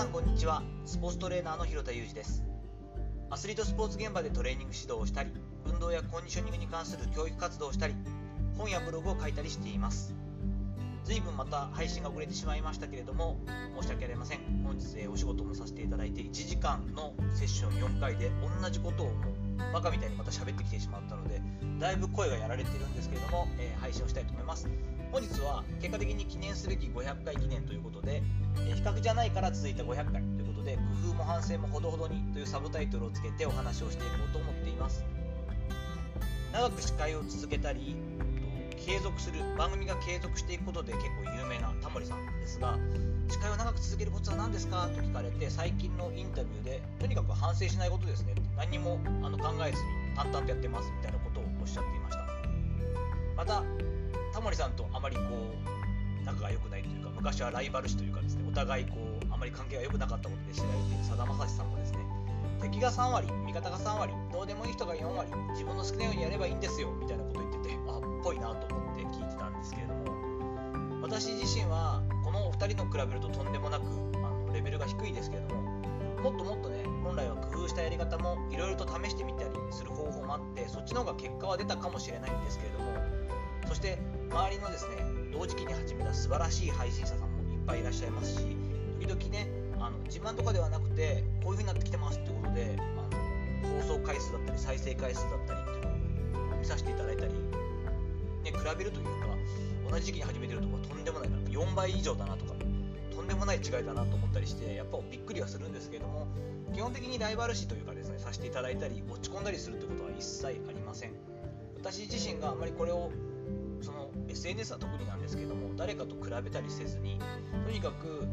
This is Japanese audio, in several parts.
さんこんにちは。スポーツトレーナーの広田裕二です。アスリートスポーツ現場でトレーニング指導をしたり運動やコンディショニングに関する教育活動をしたり本やブログを書いたりしています。随分また配信が遅れてしまいましたけれども申し訳ありません。本日、お仕事もさせていただいて1時間のセッション4回で同じことをもうバカみたいにまた喋ってきてしまったのでだいぶ声がやられているんですけれども、えー、配信をしたいと思います。本日は結果的に記念すべき500回記念ということで、えー、比較じゃないから続いた500回ということで工夫も反省もほどほどにというサブタイトルをつけてお話をしていこうと思っています。長く司会を続けたり継続する番組が継続していくことで結構有名なタモリさんですが司会を長く続けるコツは何ですかと聞かれて最近のインタビューでとにかく反省しないことですね何もあの考えずに淡々とやってますみたいなことをおっしゃっていました。またタモリさんとあまりこう仲が良くないというか昔はライバル視というかですねお互いこうあまり関係が良くなかったことで知られているさだまさしさんもですね敵が3割味方が3割どうでもいい人が4割自分の好きなようにやればいいんですよみたいなこと言っててあっぽいなと思って聞いてたんですけれども私自身はこのお二人の比べるととんでもなくあのレベルが低いですけれどももっともっとね本来は工夫したやり方もいろいろと試してみたりする方法もあってそっちの方が結果は出たかもしれないんですけれどもそして周りのですね同時期に始めた素晴らしい配信者さんもいっぱいいらっしゃいますし時々ねあの自慢とかではなくてこういう風になってきてますってことであの放送回数だったり再生回数だったりっていうのを見させていただいたり、ね、比べるというか同じ時期に始めてるとかとんでもないな。4倍以上だなとかとんでもない違いだなと思ったりしてやっぱびっくりはするんですけれども基本的にライバル視というかですねさせていただいたり落ち込んだりするってことは一切ありません。私自身があまりこれをその SNS は特になんですけども誰かと比べたりせずにとにかく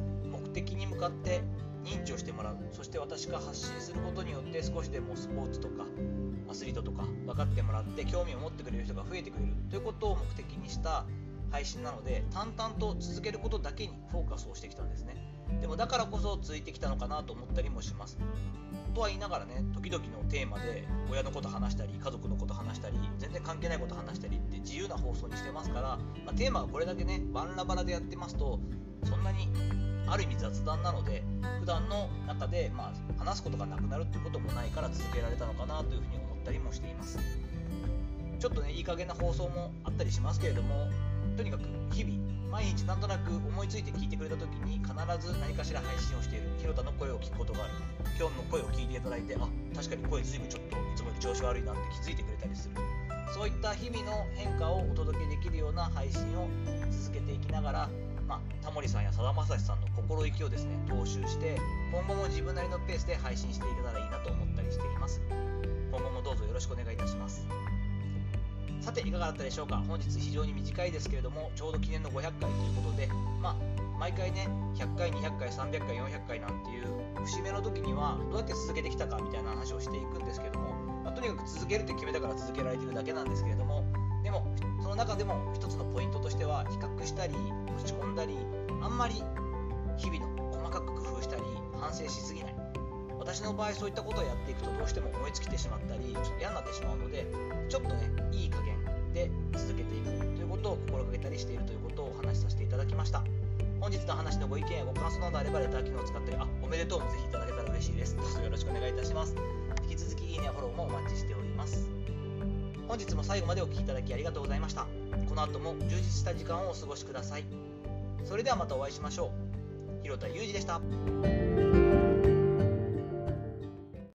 的に向かって認知をしてもらう。そして私が発信することによって少しでもスポーツとかアスリートとか分かってもらって興味を持ってくれる人が増えてくれる。ということを目的にした配信なので淡々と続けることだけにフォーカスをしてきたんですね。でもだからこそ続いてきたのかなと思ったりもします。とは言いながらね時々のテーマで親のこと話したり家族のこと話したり全然関係ないこと話したりって自由な放送にしてますから、まあ、テーマがこれだけねバンラバラでやってますとそんなにある意味雑談なので普段の中で、まあ、話すことがなくなるっていうこともないから続けられたのかなというふうに思ったりもしています。ちょっとねいい加減な放送もあったりしますけれどもとにかく日々毎日なんとなく思いついて聞いてくれた時に必ず何かしら配信をしている広田の声を聞くことがある。今日の声を聞いていただいてあ確かに声ずいぶんちょっといつもより調子悪いなって気づいてくれたりする。そういった日々の変化をお届けできるような配信を続けていきながら、まあ、タモリさんやさだまさしさんの心意気をですね踏襲して今後も自分なりのペースで配信していけたらいいなと思ったりしています。今後もどうぞよろしくお願いいたします。さていかがだったでしょうか？本日非常に短いですけれどもちょうど記念の500回ということでまあ毎回ね100回200回300回400回なんていう節目の時にはどうやって続けてきたかみたいな話をしていくんですけども、まあ、とにかく続けるって決めたから続けられてるだけなんですけれどもでもその中でも一つのポイントとしては比較したり落ち込んだりあんまり日々の細かく工夫したり反省しすぎない。私の場合そういったことをやっていくとどうしても思いつきてしまったりちょっと嫌になってしまうのでちょっとねいい加減で続けていくということを心がけたりしているということをお話しさせていただきました。本日の話のご意見やご感想などあればレター機能を使ったりあおめでとうもぜひいただけたら嬉しいです。どうぞよろしくお願いいたします。引き続きいいねフォローもお待ちしております。本日も最後までお聴きいただきありがとうございました。この後も充実した時間をお過ごしください。それではまたお会いしましょう。広田裕二でした。